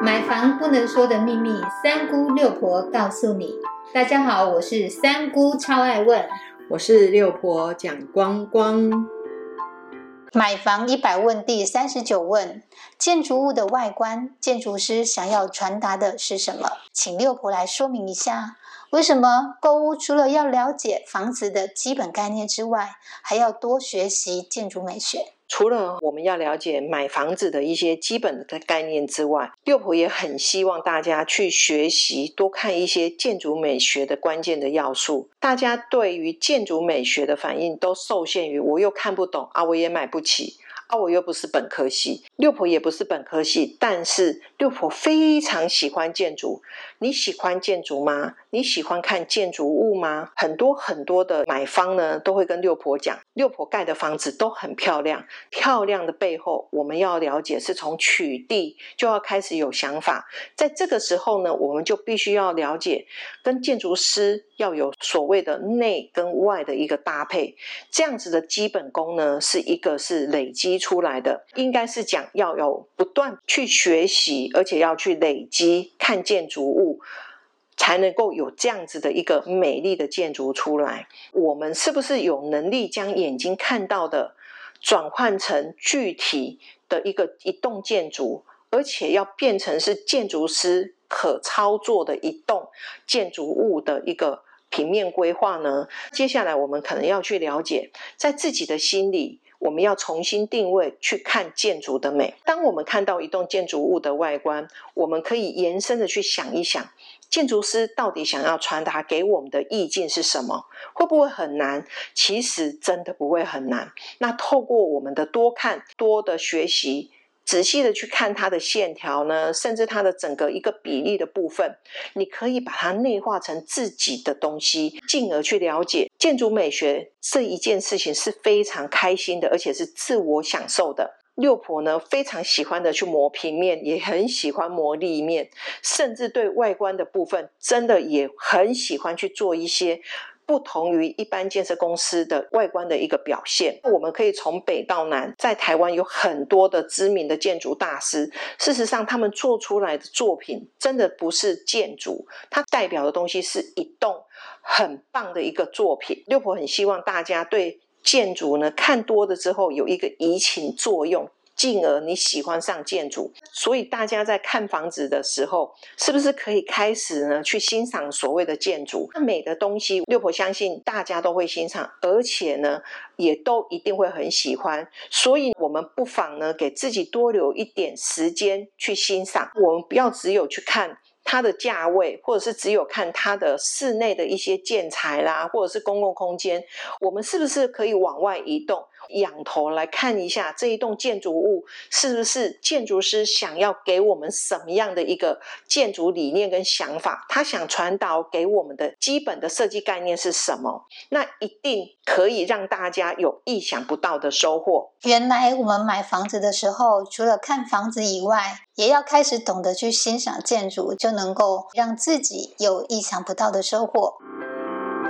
买房不能说的秘密，三姑六婆告诉你。大家好，我是三姑，超爱问。我是六婆蒋光光。买房一百问第三十九问：建筑物的外观，建筑师想要传达的是什么？请六婆来说明一下，为什么购物除了要了解房子的基本概念之外，还要多学习建筑美学？除了我们要了解买房子的一些基本的概念之外，六婆也很希望大家去学习多看一些建筑美学的关键的要素。大家对于建筑美学的反应都受限于我又看不懂啊，我也买不起。啊，我又不是本科系，六婆也不是本科系，但是六婆非常喜欢建筑。你喜欢建筑吗？你喜欢看建筑物吗？很多很多的买方呢，都会跟六婆讲，六婆盖的房子都很漂亮。漂亮的背后，我们要了解是从取地就要开始有想法。在这个时候呢，我们就必须要了解，跟建筑师要有所谓的内跟外的一个搭配。这样子的基本功呢，是一个是累积。出来的应该是讲要有不断去学习，而且要去累积看建筑物，才能够有这样子的一个美丽的建筑出来。我们是不是有能力将眼睛看到的转换成具体的一个一栋建筑，而且要变成是建筑师可操作的一栋建筑物的一个平面规划呢？接下来我们可能要去了解，在自己的心里。我们要重新定位去看建筑的美。当我们看到一栋建筑物的外观，我们可以延伸的去想一想，建筑师到底想要传达给我们的意境是什么？会不会很难？其实真的不会很难。那透过我们的多看、多的学习。仔细的去看它的线条呢，甚至它的整个一个比例的部分，你可以把它内化成自己的东西，进而去了解建筑美学这一件事情是非常开心的，而且是自我享受的。六婆呢非常喜欢的去磨平面，也很喜欢磨立面，甚至对外观的部分，真的也很喜欢去做一些。不同于一般建设公司的外观的一个表现，我们可以从北到南，在台湾有很多的知名的建筑大师。事实上，他们做出来的作品真的不是建筑，它代表的东西是一栋很棒的一个作品。六婆很希望大家对建筑呢看多了之后，有一个移情作用。进而你喜欢上建筑，所以大家在看房子的时候，是不是可以开始呢去欣赏所谓的建筑？那美的东西，六婆相信大家都会欣赏，而且呢也都一定会很喜欢。所以，我们不妨呢给自己多留一点时间去欣赏。我们不要只有去看。它的价位，或者是只有看它的室内的一些建材啦，或者是公共空间，我们是不是可以往外移动，仰头来看一下这一栋建筑物，是不是建筑师想要给我们什么样的一个建筑理念跟想法？他想传导给我们的基本的设计概念是什么？那一定可以让大家有意想不到的收获。原来我们买房子的时候，除了看房子以外，也要开始懂得去欣赏建筑，就能够让自己有意想不到的收获。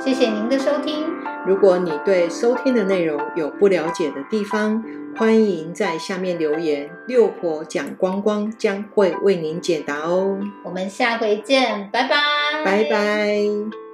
谢谢您的收听。如果你对收听的内容有不了解的地方，欢迎在下面留言，六婆讲光光将会为您解答哦。我们下回见，拜拜，拜拜。